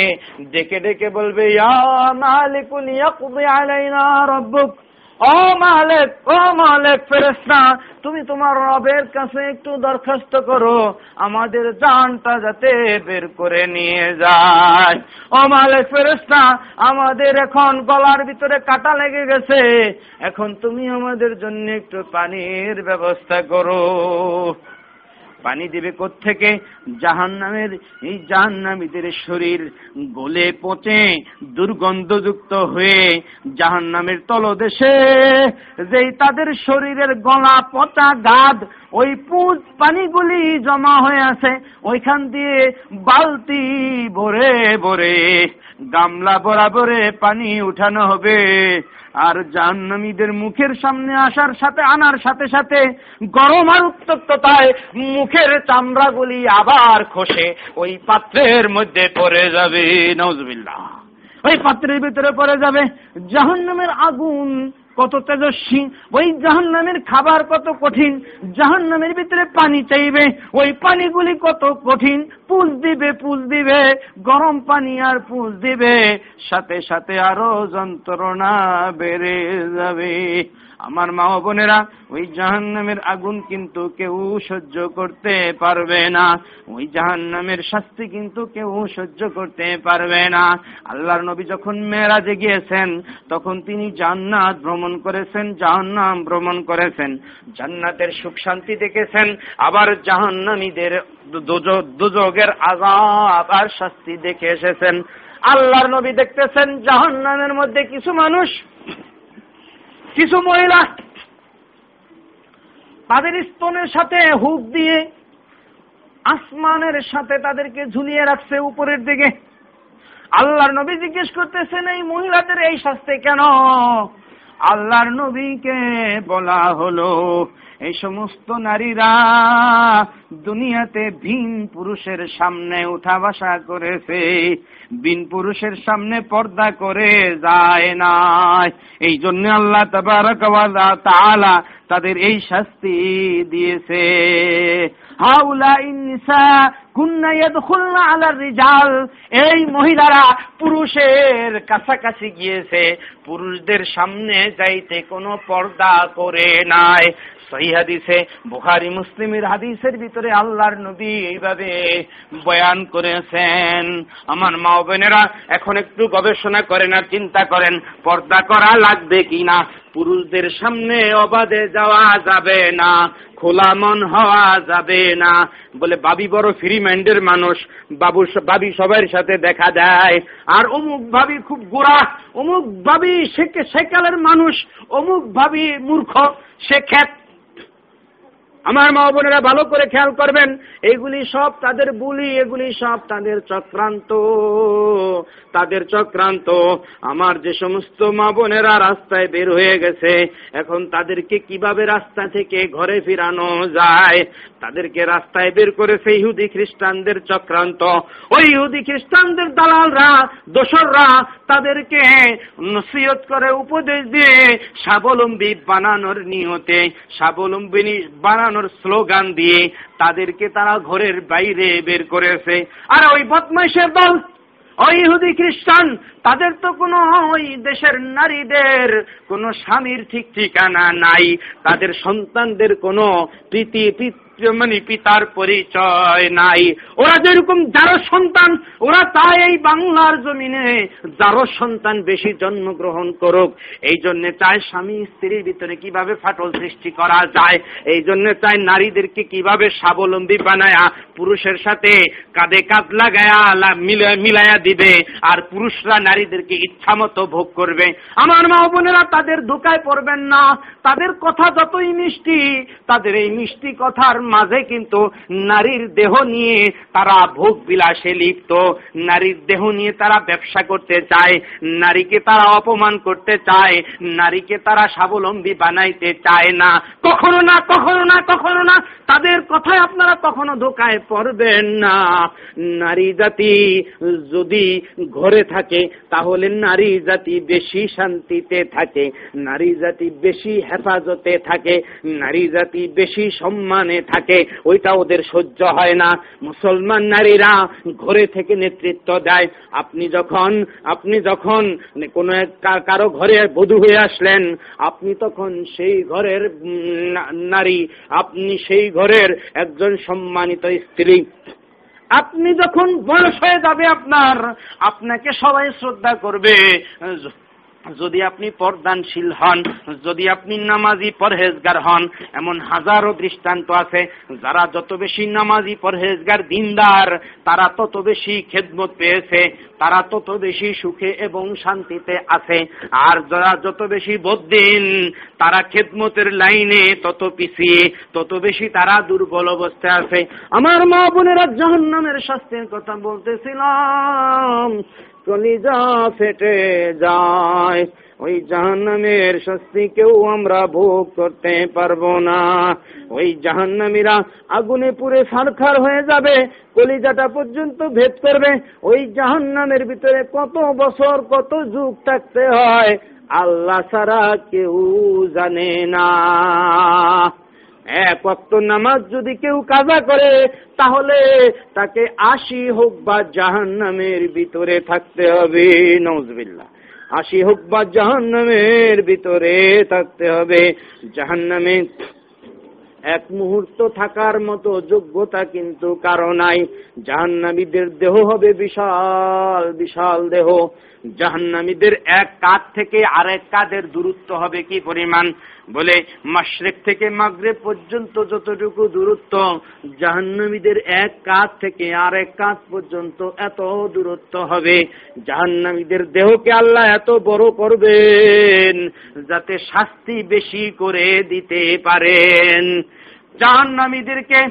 ডেকে ডেকে বলবে, ইয়া মালিকুল ইয়াকদি আলাইনা রাব্বুক। ও মালেক ও মালেক ফেরেস্তা তুমি তোমার রবের কাছে একটু দরখাস্ত করো, আমাদের জানটা যাতে বের করে নিয়ে যায়। ও মালেক ফেরেস্তা আমাদের এখন গলার ভিতরে কাটা লেগে গেছে, এখন তুমি আমাদের জন্য একটু পানির ব্যবস্থা করো। পানি দেবে থেকে জাহান নামের এই জাহান নামীদের শরীর গলে পচে দুর্গন্ধযুক্ত হয়ে জাহান নামের তলদেশে, যেই তাদের শরীরের গলা পচা গাদ, ওই পুজ পানিগুলি জমা হয়ে আছে, ওইখান দিয়ে বালতি ভরে ভরে গামলা বরাবরে পানি উঠানো হবে। আর জাহান্নামীদের মুখের সামনে আসার সাথে, আনার সাথে সাথে গরম আর উত্তপ্ততায় মুখের চামড়াগুলি আবার খসে। ওই পাত্রের মধ্যে পড়ে যাবে নজবিল্লাহ ওই পাত্রের ভিতরে পড়ে যাবে জাহান্নামের আগুন। কত তেজস্বী। ওই জাহান নামের খাবার কত কঠিন জাহান নামের ভিতরে পানি চাইবে, ওই পানিগুলি কত কঠিন, পুজ দিবে পুজ দিবে, গরম পানি আর পুজ দিবে, সাথে সাথে আরও যন্ত্রণা বেড়ে যাবে। আমার মা বোনেরা, ওই জাহান নামের আগুন কিন্তু কেউ সহ্য করতে পারবে না। ওই জাহান নামের শাস্তি কিন্তু কেউ সহ্য করতে পারবে না। আল্লাহর নবী যখন মেয়েরাজে গিয়েছেন, তখন তিনি জান্নাত ভ্রমণ করেছেন, জাহান্নাম ভ্রমণ করেছেন। জান্নাতের সুখ শান্তি দেখেছেন, আবার জাহান্নামীদের দুযোগের আজাব আর শাস্তি দেখে এসেছেন। আল্লাহর নবী দেখতেছেন, জাহান্নামের মধ্যে কিছু মানুষ কিছু মহিলা তাদের স্তনের সাথে হুক দিয়ে আসমানের সাথে তাদেরকে ঝুলিয়ে রাখছে উপরের দিকে। আল্লাহর নবী জিজ্ঞেস করতেছেন, এই মহিলাদের এই শাস্তি কেন? আল্লাহর নবীকে বলা হলো, এই সমস্ত নারীরা দুনিয়াতে ভিন পুরুষের সামনে উঠা বসা করেছে বিন পুরুষের সামনে পর্দা করে যায় না এই জন্য আল্লাহ তাআলা তাদের এই শাস্তি দিয়েছে। হাউলা ইনসা রিজাল। এই মহিলারা পুরুষের কাছাকাছি গিয়েছে। পুরুষদের সামনে যাইতে কোনো পর্দা করে নাই। সহি হাদিসে, বুখারি, মুসলিমের হাদিসের ভিতরে আল্লাহর নবী এইভাবে বয়ান করেছেন। আমার মা বোনেরা, এখন একটু গবেষণা করেন আর চিন্তা করেন, পর্দা করা লাগবে কিনা? পুরুষদের সামনে অবাধে যাওয়া যাবে না, খোলা মন হওয়া যাবে না। বলে বাবি বড় ফ্রি মাইন্ডের মানুষ, বাবু বাবি সবার সাথে দেখা দেয় আর অমুক ভাবি খুব গোড়া, অমুক ভাবি সেকালের মানুষ, অমুক ভাবি মূর্খ, সে খ্যাত আমার মা বোনেরা ভালো করে খেয়াল করবেন, এগুলি সব তাদের বুলি, এগুলি সব তাদের চক্রান্ত। তাদের চক্রান্ত, আমার যে সমস্ত মা বোনেরা রাস্তায় বের হয়ে গেছে, এখন তাদেরকে কীভাবে রাস্তা থেকে ঘরে ফিরানো যায়? তাদেরকে রাস্তায় বের করেছে ইহুদি খ্রিস্টানদের চক্রান্ত। ওই ইহুদি খ্রিস্টানদের দালালরা, দোসররা তাদেরকে নসিহত করে উপদেশ দিয়ে স্বাবলম্বী বানানোর নিয়তে স্বাবলম্বিনী বানানোর স্লোগান দিয়ে তাদেরকে তারা ঘরের বাইরে বের করেছে। আর ওই বদমাইশের দল ওই ইহুদি খ্রিস্টান, তাদের তো কোনো ওই দেশের নারীদের কোনো স্বামীর ঠিক ঠিকানা নাই। তাদের সন্তানদের কোনো প্রীতি মানে পিতার পরিচয় নাই। ওরা যেরকম যারো সন্তান, ওরা তাই এই বাংলার জমিনে যারো সন্তান বেশি জন্মগ্রহণ করুক। এই জন্য চায় স্বামী স্ত্রীর ভিতরে কীভাবে ফাটল সৃষ্টি করা যায়, এই জন্য চায় নারীদেরকে কীভাবে স্বাবলম্বী বানায়া পুরুষের সাথে কাঁধে কাঁধ লাগায়া মিলায়া দিবে, আর পুরুষরা নারীদেরকে ইচ্ছা মতো ভোগ করবে। আমার মা বোনেরা তাদের ধোকায় পড়বেন না। তাদের কথা যতই মিষ্টি, তাদের এই মিষ্টি কথার মাঝে কিন্তু নারীর দেহ নিয়ে তারা ভোগ বিলাসে লিপ্ত। নারীর দেহ নিয়ে তারা ব্যবসা করতে চায়, নারীকে তারা অপমান করতে চায়, নারীকে তারা স্বাবলম্বী বানাইতে চায় না। কখনো না কখনো না কখনো না, তাদের কথায় আপনারা কখনো ধোকায় পড়বেন না। নারী জাতি যদি ঘরে থাকে, তাহলে নারী জাতি বেশি শান্তিতে থাকে, নারী জাতি বেশি হেফাজতে থাকে, নারী জাতি বেশি সম্মানে থাকে ওইটা ওদের সহ্য হয় না। মুসলমান নারীরা ঘরে থেকে নেতৃত্ব দেয়। আপনি যখন আপনি যখন কোন কারও ঘরে বধূ হয়ে আসলেন, আপনি তখন সেই ঘরের নারী, আপনি সেই ঘরের একজন সম্মানিত স্ত্রী। আপনি যখন বয়স হয়ে যাবে আপনার, আপনাকে সবাই শ্রদ্ধা করবে। যদি আপনি পর্দানশীল হন, যদি আপনি নামাজি পরহেজগার হন, এমন হাজারো দৃষ্টান্ত আছে, যারা যত বেশি নামাজি পরহেজগার দিনদার, তারা তত বেশি খেদমত পেয়েছে, তারা তত বেশি সুখে এবং শান্তিতে আছে, আর যারা যত বেশি বদিন তারা খেদমতের লাইনে তত পিছিয়ে, তত বেশি তারা দুর্বল অবস্থায় আছে। আমার মা বোনেরা জাহান্নামের শাস্তির কথা বলতেছিলাম। কলিজা ফেটে যায়। ওই জাহান্নামের শাস্তি কেউ আমরা ভোগ করতে পারব না। ওই জাহান্নামীরা আগুনে পুরে সারখার হয়ে যাবে, কলিজাটা পর্যন্ত ভেদ করবে। ওই জাহান্নামের ভিতরে কত বছর, কত যুগ থাকতে হয়, আল্লাহ ছাড়া কেউ জানে না। এক অক্ত নামাজ যদি কেউ কাজা করে, তাহলে তাকে আশি হোক বা জাহান নামের ভিতরে থাকতে হবে। নজবিল্লা আশি হোক বা জাহান নামের ভিতরে থাকতে হবে। জাহান নামে এক মুহূর্ত থাকার মতো যোগ্যতা কিন্তু কারও নাই। জাহান্নামীদের দেহ হবে বিশাল বিশাল দেহ। জাহান্নামীদের এক কাঁধ থেকে আরেক কাঁধের দূরত্ব হবে কি পরিমাণ? বলে মাসরেক থেকে মাগরে পর্যন্ত যতটুকু দূরত্ব, জাহান্নামীদের এক কাঁধ থেকে আরেক কাঁধ পর্যন্ত এত দূরত্ব হবে। জাহান্নামীদের দেহকে আল্লাহ এত বড় করবেন যাতে শাস্তি বেশি করে দিতে পারেন। জাহান্নামীদেরকে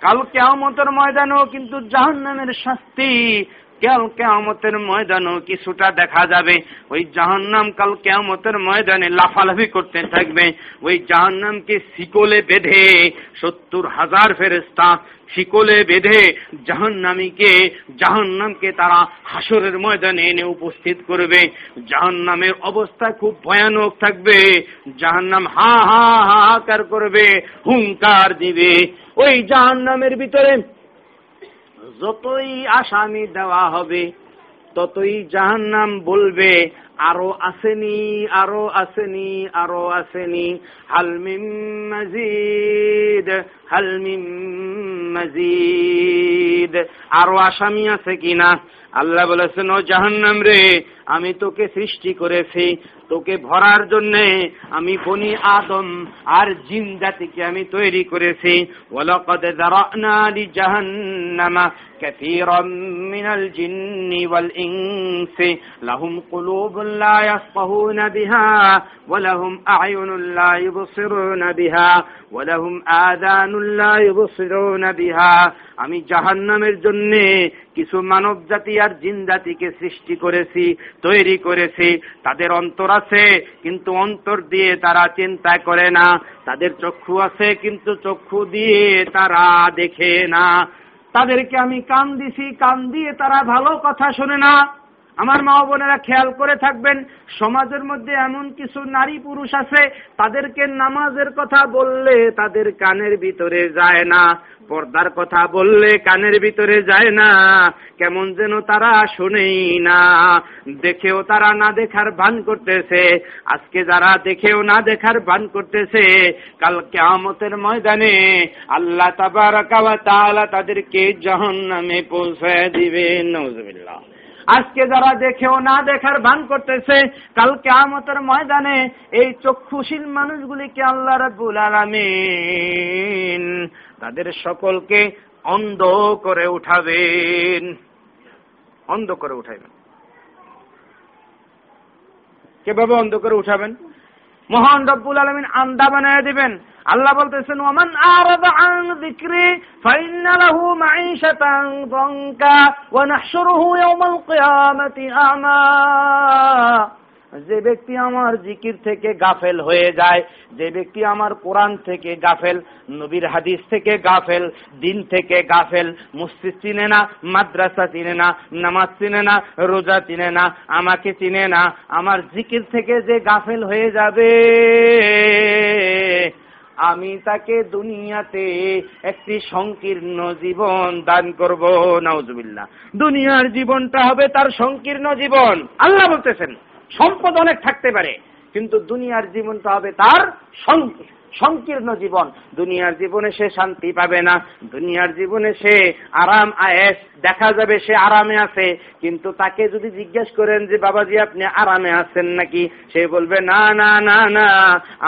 কাল কেমতের ময়দানেও কিন্তু জাহান্নামের শাস্তি কাল কেমতের ময়দানও কিছুটা দেখা যাবে। ওই জাহান্নাম কাল কেমতের ময়দানে লাফালাফি করতে থাকবে। ওই জাহান্নামকে শিকলে বেঁধে সত্তর হাজার ফেরেস্তা শিকলে বেঁধে জাহান্নামীকে, জাহান্নামকে তারা হাসরের ময়দানে এনে উপস্থিত করবে। জাহান্নামের অবস্থা খুব ভয়ানক থাকবে। জাহান্নাম হা হা হাহাকার করবে, হুঙ্কার দিবে। ওই জাহান্নামের ভিতরে যতই আসামি দেওয়া হবে, ততই জাহান্নাম বলবে, আরও আসেনি আরও আসেনি আরও আসেনি। হালমিম মজিদ হালমিম মজিদ। আরও আসামি আছে কিনা? আল্লাহ বলেছেন, ও জাহান্নাম রে, আমি তোকে সৃষ্টি করেছি। তোকে ভরার জন্যে আমি বনি আদম আর জিন জাতিকে আমি তৈরি করেছি। ওয়ালাকাদ যারানা লি জাহান্নামা কাসীরাম মিনাল জিন্নি ওয়াল ইনসি। লাহুম কুলুবুন লা ইয়াফকাহুনা বিহা ওয়া লাহুম আ'য়ুনুন লা ইবসিরুনা বিহা। ওয়ালাহুম আদানুল্লাহ ইবসিরুনা বিহা। আমি জাহান্নামের জন্য কিছু মানব জাতি আর জিন জাতিকে সৃষ্টি করেছি, তৈরি করেছি। তাদের অন্তর আছে, কিন্তু অন্তর দিয়ে তারা চিন্তা করে না। তাদের চক্ষু আছে, কিন্তু চক্ষু দিয়ে তারা দেখে না। তাদেরকে আমি কান দিছি, কান দিয়ে তারা ভালো কথা শোনে না। আমার মা বোনেরা খেয়াল করে থাকবেন, সমাজের মধ্যে এমন কিছু নারী পুরুষ আছে, তাদেরকে নামাজের কথা বললে তাদের কানের ভিতরে যায় না, পর্দার কথা বললে কানের ভিতরে যায় না, কেমন যেন তারা শোনেই না, দেখেও তারা না দেখার ভান করতেছে, আজকে যারা দেখেও না দেখার ভান করতেছে, কাল কেয়ামতের ময়দানে আল্লাহ তাবারাকা ওয়া তাআলা তাদেরকে জাহান্নামে পৌঁছায় দিবেন নাউজুবিল্লাহ। আজকে যারা দেখেও না দেখার ভান করতেছে কালকে আমতের ময়দানে এই চক্ষুশীল মানুষগুলিকে আল্লাহ রাবুল আলামিন তাদের সকলকে অন্ধ করে উঠাবেন। অন্ধ করে উঠাইবেন। কীভাবে অন্ধ করে উঠাবেন? মহান রব্বুল আলমিন আন্দা বানায় দিবেন। আল্লাহ বলতেছেন ওমান আরাদা আন যিকরি ফাইন্না লাহু মাঈশাতান দঙ্কা ওয়া নাহশুরুহু ইয়াওমাল কিয়ামাতি আমা। যে ব্যক্তি আমার জিকির থেকে গাফেল হয়ে যায়, যে ব্যক্তি আমার কোরআন থেকে গাফেল, নবীর হাদিস থেকে গাফেল, দিন থেকে গাফেল, মসজিদ চিনে না, মাদ্রাসা চিনে না, নামাজ চিনে না, রোজা চিনে না, আমাকে চিনে না, আমার জিকির থেকে যে গাফেল হয়ে যাবে, আমি তাকে দুনিয়াতে একটি সংকীর্ণ জীবন দান করব, নাউজুবিল্লাহ। দুনিয়ার জীবনটা হবে তার সংকীর্ণ জীবন। আল্লাহ বলতেছেন সম্পদ অনেক থাকতে পারে, কিন্তু দুনিয়ার জীবনটা হবে তার সংকীর্ণ জীবন। দুনিয়ার জীবনে সে শান্তি পাবে না, দুনিয়ার জীবনে সে আরাম আয়েস দেখা যাবে সে আরামে আছে, কিন্তু তাকে যদি জিজ্ঞেস করেন যে, বাবাজি, আপনি আরামে আছেন নাকি? সে বলবে, না না না না,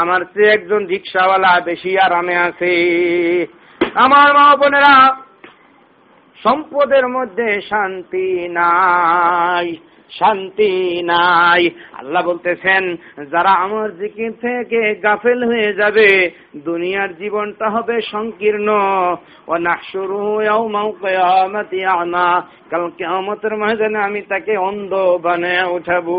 আমার চেয়ে একজন রিক্সাওয়ালা বেশি আরামে আছে। আমার মা বোনেরা সম্পদের মধ্যে শান্তি নাই শান্তি নাই। আল্লাহ বলতেছেন, যারা আমার জিকির থেকে গাফেল হয়ে যাবে, দুনিয়ার জীবনটা হবে সংকীর্ণ। ও নাহশুরু ইয়াউমাল কিয়ামাতি আমা কাল কিয়ামতের ময়দানে আমি তাকে অন্ধ বানায় উঠাবো।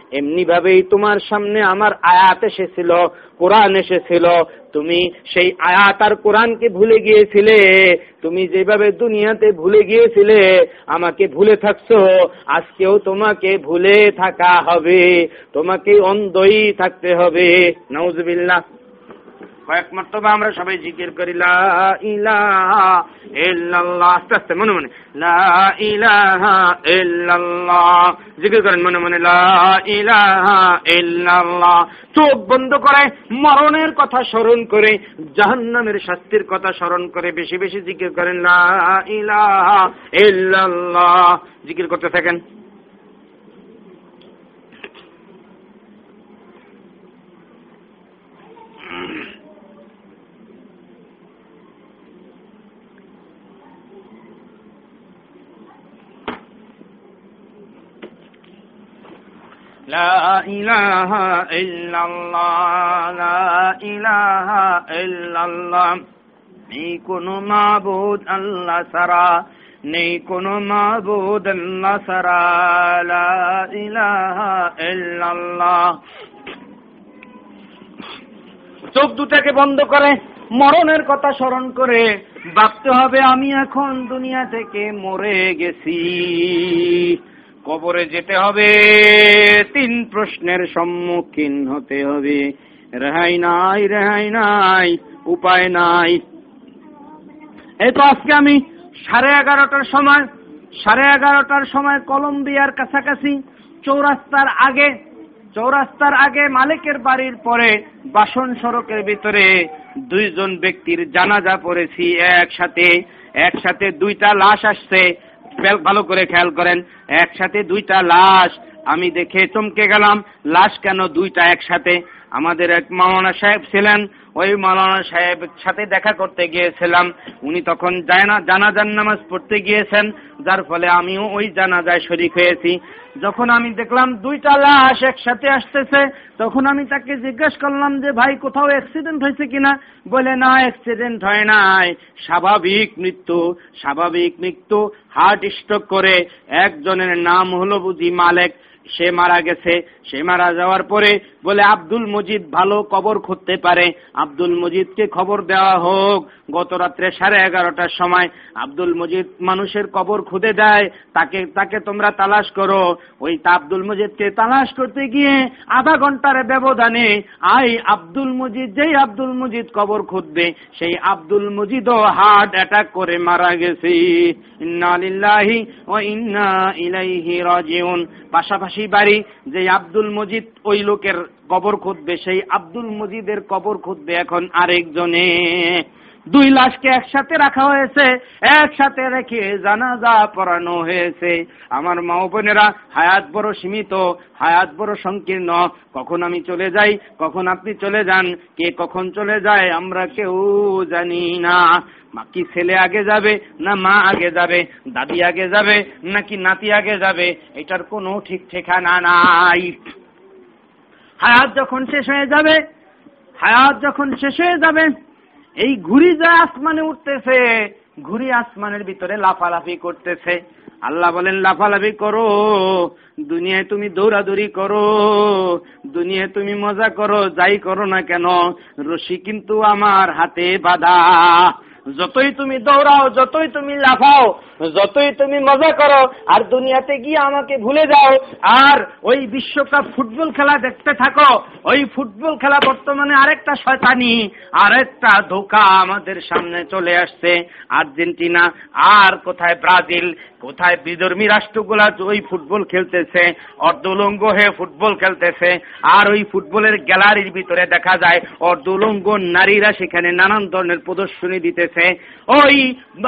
এমনি ভাবেই তোমার সামনে আমার আয়াত এসেছিল, কোরআন এসেছিল। তুমি সেই আয়াত আর কোরআনকে ভুলে গিয়েছিলে। তুমি যেভাবে দুনিয়াতে ভুলে গিয়েছিলে, আমাকে ভুলে থাকছো। আজকেও তোমাকে ভুলে থাকা হবে। তোমাকে অন্ধই থাকতে হবে। নাউজুবিল্লাহ। কয়েক মর্তবা আমরা সবাই জিকির করি, লা ইলাহা ইল্লাল্লাহ। আস্তে আস্তে, মনে মনে। লা ইলাহা ইল্লাল্লাহ। জিকির করেন মনে মনে, লা ইলাহা ইল্লাল্লাহ। চোখ বন্ধ করে মরণের কথা স্মরণ করে, জাহান্নামের শাস্তির কথা স্মরণ করে বেশি বেশি জিকির করেন, লা ইলাহা ইল্লাল্লাহ। জিকির করতে থাকেন। لا إله إلا الله لا إله إلا الله নেই কোনো মাবুদ আল্লাহ সারা নেই কোনো মাবুদ আল্লাহ সারা লা ইলাহা ইল্লাল্লাহ চোখ দুটাকে বন্ধ করে মরণের কথা স্মরণ করে ভাবতে হবে আমি এখন দুনিয়া থেকে মরে গেছি কবরে যেতে হবে। তিন প্রশ্নের সম্মুখীন হতে হবে। রেহাই নাই রেহাই নাই, উপায় নাই। এই তো আজকে আমি সাড়ে এগারোটার সময়, সাড়ে এগারোটার সময় কলম্বিয়ার কাছাকাছি, চৌরাস্তার আগে চৌরাস্তার আগে মালিকের বাড়ির পরে বাসন সড়কের ভিতরে দুইজন ব্যক্তির জানাজা পড়েছি একসাথে। একসাথে দুইটা লাশ আসছে। ভালো করে খেয়াল করেন। একসাথে দুইটা লাশ, আমি দেখে চমকে গেলাম। লাশ কেন দুইটা একসাথে? আমাদের এক মাওলানা সাহেব ছিলেন, ওই মাওলানা সাহেবের সাথে দেখা করতে গিয়েছিলাম। উনি তখন জানা জানাজান নামাজ পড়তে গিয়েছেন, যার ফলে আমিও ওই জানাজায় শরিক হয়েছি। যখন আমি দেখলাম দুইটা লাশ একসাথে আসতেছে, তখন আমি তাকে জিজ্ঞেস করলাম যে, ভাই, কোথাও অ্যাক্সিডেন্ট হয়েছে কিনা? বলে, না অ্যাক্সিডেন্ট হয় নাই। স্বাভাবিক মৃত্যু স্বাভাবিক মৃত্যু। হার্ট স্ট্রোক করে একজনের নাম হলো বুঝি মালেক। সে মারা গেছে, সে মারা যাওয়ার পরে বলে, আব্দুল মজিদ ভালো কবর খুঁজতে পারে। আব্দুল মজিদকে খবর দেওয়া হোক। গত রাত্রে সাড়ে এগারোটার সময় আব্দুল মজিদ মানুষের কবর খুঁজে দেয়, তাকে তাকে তোমরা তালাশ করো। ওই আব্দুল মজিদকে তালাশ করতে গিয়ে আধা ঘণ্টার ব্যবধানে আই আব্দুল মজিদ, যেই আব্দুল মজিদ কবর খুঁজবে, সেই আব্দুল মজিদও হার্ট অ্যাটাক করে মারা গেছে। ইন্না ও ইন্না ইলাইহি রাজিউন। পাশাপাশি বাড়ি যে আব্দুল মজিদ, ওই লোকের কবর খুঁজবে সেই আব্দুল মজিদের কবর খুঁজবে এখন আরেকজনে। দুই লাশকে একসাথে রাখা হয়েছে, একসাথে রেখে জানাজা পড়ানো হয়েছে। আমার মা বোনেরা, হায়াত বড় সীমিত, হায়াত বড় সংকীর্ণ। কখন আমি চলে যাই, কখন আপনি চলে যান, কে কখন চলে যায় আমরা কেউ জানি না। মা কি ছেলে আগে যাবে, না মা আগে যাবে, দাদি আগে যাবে, নাকি নাতি আগে যাবে, এটার কোনো ঠিক ঠিকানা নাই। হায়াত যখন শেষ হয়ে যাবে, হায়াত যখন শেষ হয়ে যাবে এই ঘুড়ি যা আসমানে উঠতেছে, ঘুড়ি আসমানের ভিতরে লাফালাফি করতেছে। আল্লাহ বলেন, লাফালাফি করো, দুনিয়ায় তুমি দৌড়াদৌড়ি করো, দুনিয়ায় তুমি মজা করো, যাই করো না কেন, রশি কিন্তু আমার হাতে বাধা। যতই তুমি দৌড়াও, যতই তুমি লাফাও, যতই তুমি মজা করো, আর দুনিয়াতে গিয়ে আমাকে ভুলে যাও, আর ওই বিশ্বকাপ ফুটবল খেলা দেখতে থাকো, ওই ফুটবল খেলা বর্তমানে আরেকটা শয়তানি, আরেকটা ধোকা আমাদের সামনে চলে আসছে, আর্জেন্টিনা, আর কোথায় ব্রাজিল কোথায় বিধর্মী রাষ্ট্রগুলা ওই ফুটবল খেলতেছে, অর্ধলঙ্গ হয়ে ফুটবল খেলতেছে, আর ওই ফুটবলের গ্যালারির ভিতরে দেখা যায় অর্ধলঙ্গ নারীরা সেখানে নানান ধরনের প্রদর্শনী দিতেছে। ওই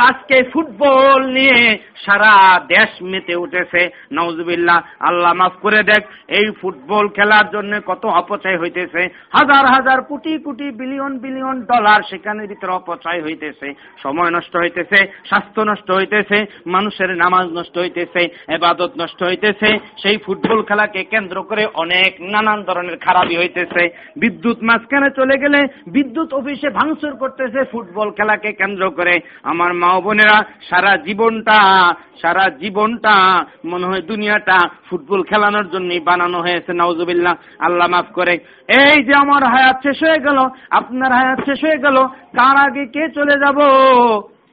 আজকে ফুটবল নিয়ে সারা দেশ মেতে উঠেছে। নওজুবিল্লাহ আল্লাহ মাফ করে দেখ, এই ফুটবল খেলার জন্য কত অপচয় হইতেছে। হাজার হাজার crore crore billion billion dollar সেখানে ভিতরে অপচয় হইতেছে। সময় নষ্ট হইতেছে, স্বাস্থ্য নষ্ট হইতেছে, মানুষের নামাজ নষ্ট হইতেছে, এবাদত নষ্ট হইতেছে, সেই ফুটবল খেলাকে কেন্দ্র করে অনেক নানান ধরনের খারাপই হইতেছে। বিদ্যুৎ মাঝখানে চলে গেলে বিদ্যুৎ অফিসে ভাঙচুর করতেছে ফুটবল খেলাকে কেন্দ্র করে। আমার মা বোনেরা, সারা জীবনটা সারা জীবনটা, মনে হয় দুনিয়াটা ফুটবল খেলানোর জন্যই বানানো হয়েছে নওজুবিল্লাহ আল্লাহ মাফ করে। এই যে আমার হায়াত শেষ হয়ে গেল, আপনার হায়াত শেষ হয়ে গেল, কার আগে কে চলে যাব?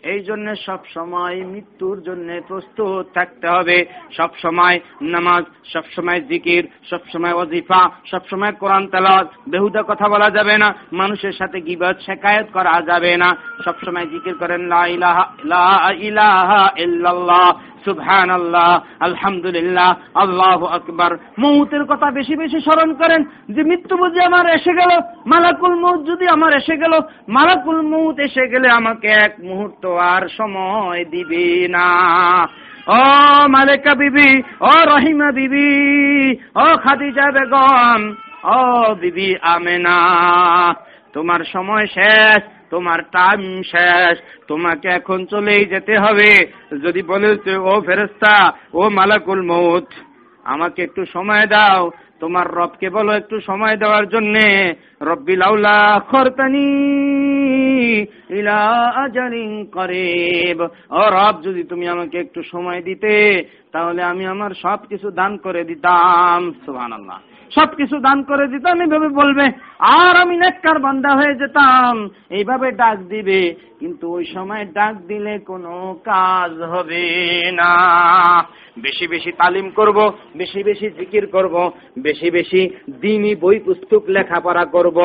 এই জন্য সব সময় মৃত্যুর জন্য প্রস্তুত থাকতে হবে। সব সময় নামাজ, সব সময় জিকির, সব সময় ওজিফা সব সময় কোরআন তালাত বেহুদা কথা বলা যাবে না। মানুষের সাথে গিবাদ শেখায়ত করা যাবে না। সব সময় জিকির করেন, লা ইলাহা ইলাহা ইল্লাল্লাহ। সুবহান আল্লাহ আলহামদুলিল্লাহ, আল্লাহ আকবার। মৌতের কথা বেশি বেশি স্মরণ করেন, যে মৃত্যু বুঝি আমার এসে গেল, মালাকুল মৌত যদি আমার এসে গেল, মালাকুল মৌত এসে গেলে আমাকে এক মুহূর্ত আর সময় দিবে না। ও মালেকা বিবি, ও রহিমা বিবি, ও খাদিজা বেগম, ও বিবি আমেনা। তোমার সময় শেষ তোমার টাইম শেষ। তোমাকে এখন চলেই যেতে হবে। যদি বলে ও ফেরেস্তা ও মালাকুল মৌত আমাকে একটু সময় দাও। তোমার রবকে বলো একটু সময় দেওয়ার জন্যে। রব্বি লাউলা খরতানি ইলা করিব। ও রব, যদি তুমি আমাকে একটু সময় দিতে, তাহলে আমি আমার সব কিছু দান করে দিতাম। সুবহানাল্লাহ। সবকিছু দান করে দিতাম এইভাবে বলবে, আর আমি নেককার বান্দা হয়ে যেতাম। এইভাবে ডাক দিবে, কিন্তু ওই সময় ডাক দিলে কোনো কাজ হবে না। বেশি বেশি তালিম করব, বেশি বেশি জিকির করব, বেশি বেশি দিনই বই পুস্তক লেখাপড়া করব,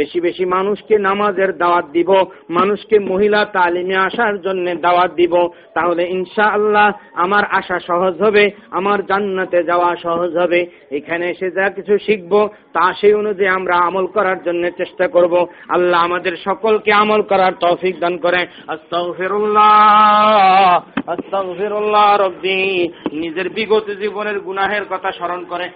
বেশি বেশি মানুষকে নামাজের দাওয়াত দিব, মানুষকে মহিলা তালিমে আসার জন্য দাওয়াত দিব। তাহলে ইনশা আল্লাহ আমার আশা সহজ হবে, আমার জান্নাতে যাওয়া সহজ হবে। এখানে এসে যা কিছু শিখব, তা সেই অনুযায়ী আমরা আমল করার জন্য চেষ্টা করব। আল্লাহ আমাদের সকলকে আমল করার তৌফিক দান করে আস্তাগফিরুল্লাহ আস্তাগফিরুল্লাহ নিজের বিগত জীবনের গুনাহের কথা স্মরণ করে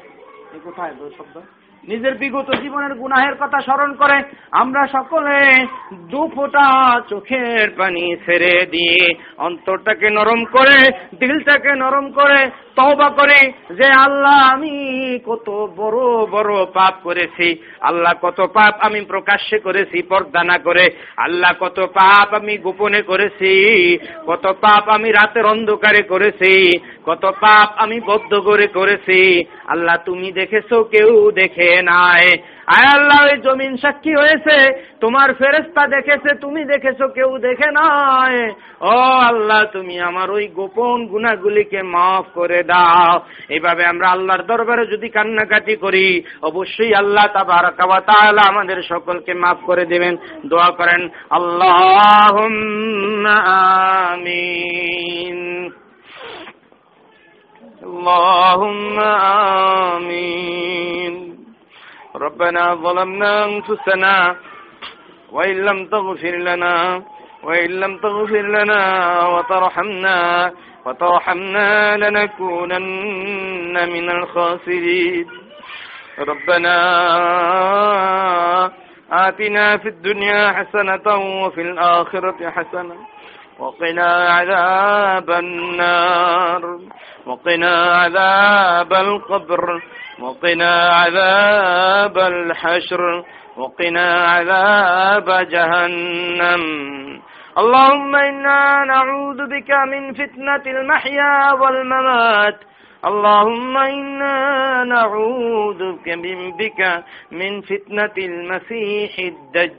কোথায়? শব্দ? নিজের বিগত জীবনের গুনাহের কথা স্মরণ করে, আমরা সকলে দু ফোঁটা চোখের পানি ছেড়ে দিয়ে অন্তরটাকে নরম করে, দিলটাকে নরম করে, তওবা করে যে, আল্লাহ, আমি কত বড় বড় পাপ করেছি। আল্লাহ, কত পাপ আমি প্রকাশ্যে করেছি, পর্দা না করে। আল্লাহ, কত পাপ আমি গোপনে করেছি। কত পাপ আমি রাতের অন্ধকারে করেছি। কত পাপ আমি বদ্ধ করে করেছি। আল্লাহ, তুমি দেখেছ, কেউ দেখে নাই আয় আল্লাহ ওই জমিন সাক্ষী হয়েছে তোমার ফেরেস্তা দেখেছে তুমি দেখেছো কেউ দেখে নাই ও আল্লাহ তুমি আমার ওই গোপন গুণাগুলিকে মাফ করে দাও এইভাবে আমরা আল্লাহর দরবারে যদি কান্নাকাটি করি অবশ্যই আল্লাহ তাবারাকা ওয়া তাআলা আমাদের সকলকে মাফ করে দিবেন দোয়া করেন আল্লাহ আমিন اللهم آمين ربنا ظلمنا أنفسنا وإن لم تغفر لنا وإن لم تغفر لنا وترحمنا وترحمنا لنكونن من الخاسرين. ربنا آتنا في الدنيا حسنة وفي الآخرة حسنة وقنا عذاب النار. وقنا عذاب القبر. وقنا عذاب الحشر وقنا عذاب جهنم. اللهم إنا نعوذ بك من فتنة المحيا والممات اللهم إنا نعوذ بك من فتنة المسيح الدجال.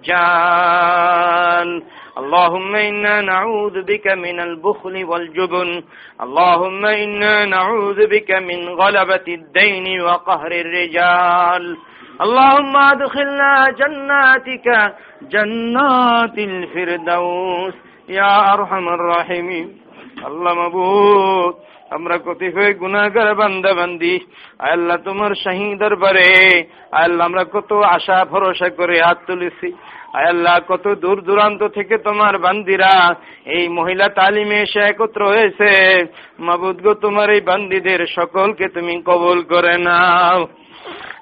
اللهم إنا نعوذ بك من البخل والجبن. اللهم إنا نعوذ بك من غلبة الدين وقهر الرجال. اللهم أدخلنا جناتك جنات الفردوس. يا أرحم الراحمين. আল্লাহ মাবুদ, আমরা কতিপয় গুনাহগার বান্দা বান্দি। আল্লাহ তোমার শাহী দরবারে আল্লাহ আমরা কত আশা, ভরসা করে হাত তুলেছি। আল্লাহ কত দূর দূরান্ত থেকে তোমার বান্দিরা, এই মহিলা তালিমে এসে একত্র হয়েছে। মাবুদ গো, তোমার এই বান্দিদের সকলকে তুমি কবল করে নাও।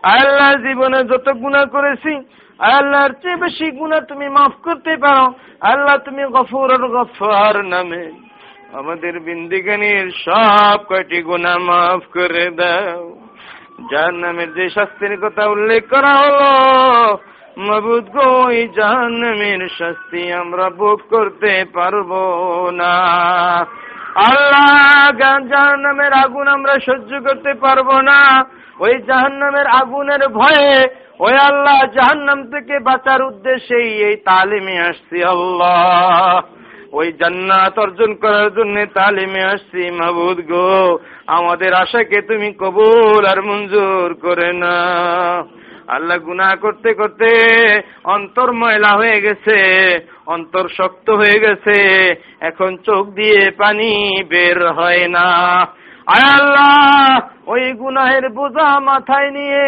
আল্লাহ, জীবনে যত গুণা করেছি আল্লাহর চেয়ে বেশি গুণা তুমি মাফ করতে পারো। আল্লাহ, তুমি গফুর গফার নামে। আমাদের বিন্দিগানির সব কয়টি গুণা মাফ করে দাও। যার নামের যে শাস্তির কথা উল্লেখ করা হলো, মবুদ গো এই জাহান্নামের শাস্তি আমরা ভোগ করতে পারব না। আল্লাহ জাহান্নামের আগুন আমরা সহ্য করতে পারব না। ওই জাহান্নামের আগুনের ভয়ে, ওই আল্লাহ জাহান্নাম থেকে বাঁচার উদ্দেশ্যেই এই তালিমে আসছি আল্লাহ। ওই জান্নাত অর্জন করার জন্য তালিমে আসছি মাবুদ গো। আমাদের আশাকে তুমি কবুল আর মঞ্জুর করে না আল্লাহ গুনাহ করতে করতে অন্তর ময়লা হয়ে গেছে, অন্তর শক্ত হয়ে গেছে, এখন চোখ দিয়ে পানি বের হয় না। আয় আল্লাহ, ওই গুনাহের বোঝা মাথায় নিয়ে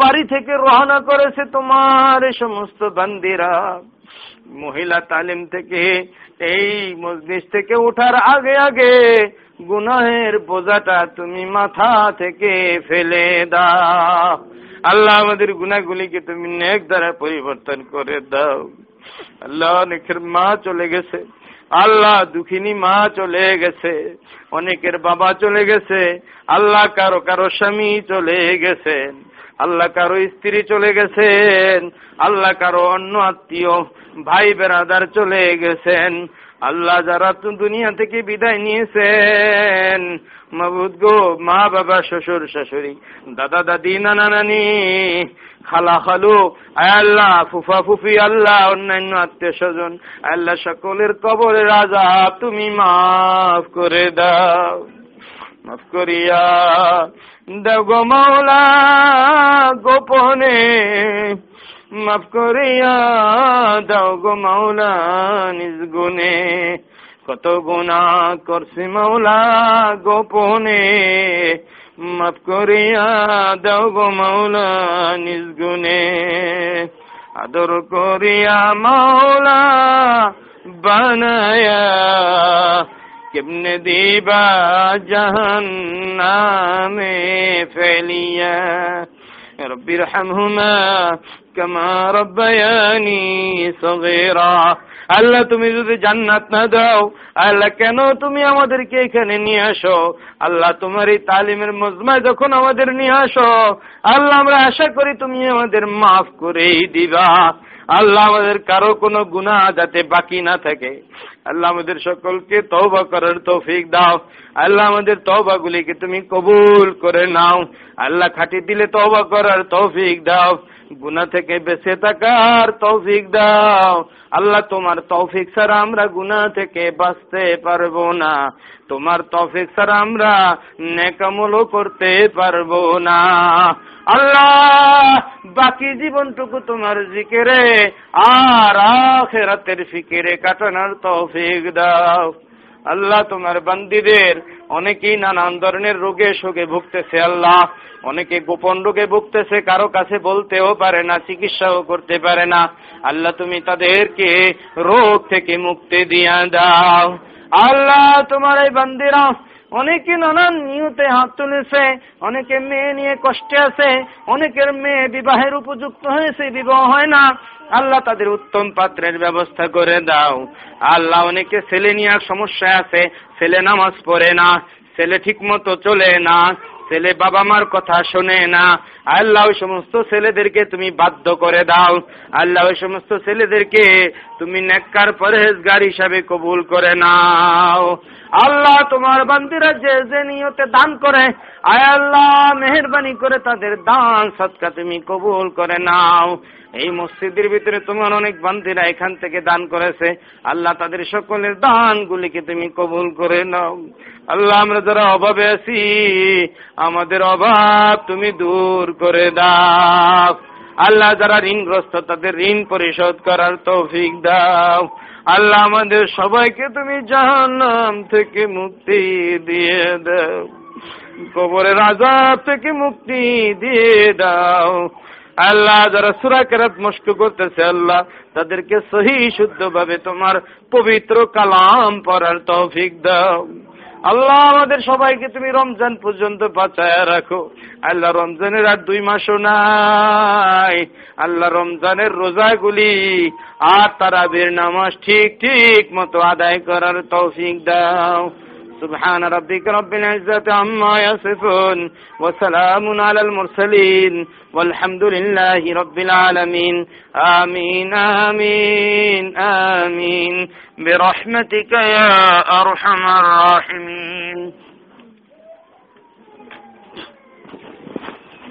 বাড়ি থেকে রওনা করেছে তোমার সমস্ত বান্দিরা। মহিলা তালিম থেকে এই মসজিদ থেকে ওঠার আগে আগে গুনাহের বোঝাটা তুমি মাথা থেকে ফেলে দাও। আল্লাহ আমাদের গুনাগুলিকে তুমি নেক দ্বারা পরিবর্তন করে দাও। আল্লাহ অনেকের মা চলে গেছে। আল্লাহ দুঃখিনী মা চলে গেছে। অনেকের বাবা চলে গেছে। আল্লাহ কারও কারও স্বামী চলে গেছেন। আল্লাহ কারও স্ত্রী চলে গেছেন, আল্লাহ কারও অন্য আত্মীয়, ভাই বেরাদার চলে গেছেন। আল্লাহ যারা দুনিয়া থেকে বিদায় নিয়েছেন গো, মা বাবা, শ্বশুর শাশুড়ি, দাদা দাদি, নানা নানি, খালা খালু আল্লাহ, ফুফা ফুফি আল্লাহ, অন্যান্য আত্মীয় স্বজন, আল্লাহ সকলের কবরের রাজা তুমি মাফ করে দাও। মাফ করিয়া গো মাওলা গোপনে মাফ করিয়া দাও গো নিজ গুনে কত গুণা করছি মাওলা গোপনে। মাফ করিয়া দাও গো নিজ গুনে আদর করিয়া মাওলা বানায়া কেমনে দিবা জাহান্নামে ফেলিয়া? রব্বি রহমহুমা কামা রব্বায়ানি সগীরা। আল্লাহ, তুমি যদি জান্নাত না দাও, আল্লাহ, কেন তুমি আমাদেরকে এখানে নিয়ে আসো? আল্লাহ, তোমার এই তালিমের মজমা যখন আমাদের নিয়ে আসো, আল্লাহ, আমরা আশা করি তুমি আমাদের মাফ করেই দিবা। আল্লাহ আমাদের কারও কোনো গুণা যাতে বাকি না থাকে। আল্লাহ আমাদের সকলকে তওবা করার তৌফিক দাও। আল্লাহ আমাদের তওবাগুলিকে তুমি কবুল করে নাও। আল্লাহ খাটি দিলে তওবা করার তৌফিক দাও। গুনাহ থেকে বেঁচে থাকার তৌফিক দাও। আল্লাহ, তোমার তৌফিক ছাড়া আমরা গুনাহ থেকে বাঁচতে পারব না। তোমার তৌফিক ছাড়া আমরা নেকামলও করতে পারব না। আল্লাহ, বাকি জীবনটুকু তোমার জিকেরে আর আখেরাতের ফিকিরে কাটানোর তৌফিক দাও। আল্লাহ তোমার বান্দিদের অনেকেই নানান ধরনের রোগে শোকে ভুগতেছে, আল্লাহ। অনেকে গোপন রোগে ভুগতেছে, কারও কাছে বলতেও পারে না, চিকিৎসাও করতে পারে না। আল্লাহ, তুমি তাদেরকে রোগ থেকে মুক্তি দিয়া দাও। আল্লাহ, তোমার এই বান্দিরা অনেকে নানান নিয়তে হাত তুলেছে, অনেকে মেয়ে নিয়ে কষ্টে আছে, অনেকের মেয়ে বিবাহের উপযুক্ত হয়েছে, বিবাহ হয় না। আল্লাহ তাদের উত্তম পাত্রের ব্যবস্থা করে দাও। আল্লাহ অনেকে ছেলে নিয়ে সমস্যা আছে, ছেলে নামাজ পড়ে না, ছেলে ঠিক মতো চলে না, ছেলে বাবা মার কথা শোনে না। আল্লাহ ওই সমস্ত ছেলেদেরকে তুমি বাধ্য করে দাও। আল্লাহ ওই সমস্ত ছেলেদেরকে তুমি নেককার পরহেজগার হিসাবে কবুল করে নাও। আল্লাহ তোমার বান্দিরা যে যে নিয়তে দান করে, আয় আল্লাহ, মেহরবানি করে তাদের দান সৎকা তুমি কবুল করে নাও। এই মসজিদের ভিতরে তোমার অনেক বান্দিরা এখান থেকে দান করেছে। আল্লাহ তাদের সকলের দানগুলিকে তুমি কবুল করে নাও। আল্লাহ, আমরা যারা অভাবে আছি, আমাদের অভাব তুমি দূর করে দাও। আল্লাহ, যারা ঋণগ্রস্ত, তাদের ঋণ পরিশোধ করার তৌফিক দাও। আল্লাহ আমাদের সবাইকে তুমি জাহান্নাম থেকে মুক্তি দিয়ে দাও। কবরের আজাব থেকে মুক্তি দিয়ে দাও। আল্লাহ যারা সুরা কেরাত মস্ক করতেছে, আল্লাহ তাদেরকে সহি শুদ্ধভাবে তোমার পবিত্র কালাম পড়ার তৌফিক দাও। আল্লাহ আমাদের সবাইকে তুমি রমজান পর্যন্ত বাঁচায় রাখো। আল্লাহ রমজানের আর দুই মাসও নাই। আল্লাহ রমজানের রোজাগুলি আর তারাবির নামাজ ঠিক ঠিক মতো আদায় করার তৌফিক দাও। سبحان ربك رب العزة عما يصفون وسلام على المرسلين والحمد لله رب العالمين. آمين آمين آمين. برحمتك يا أرحم الراحمين.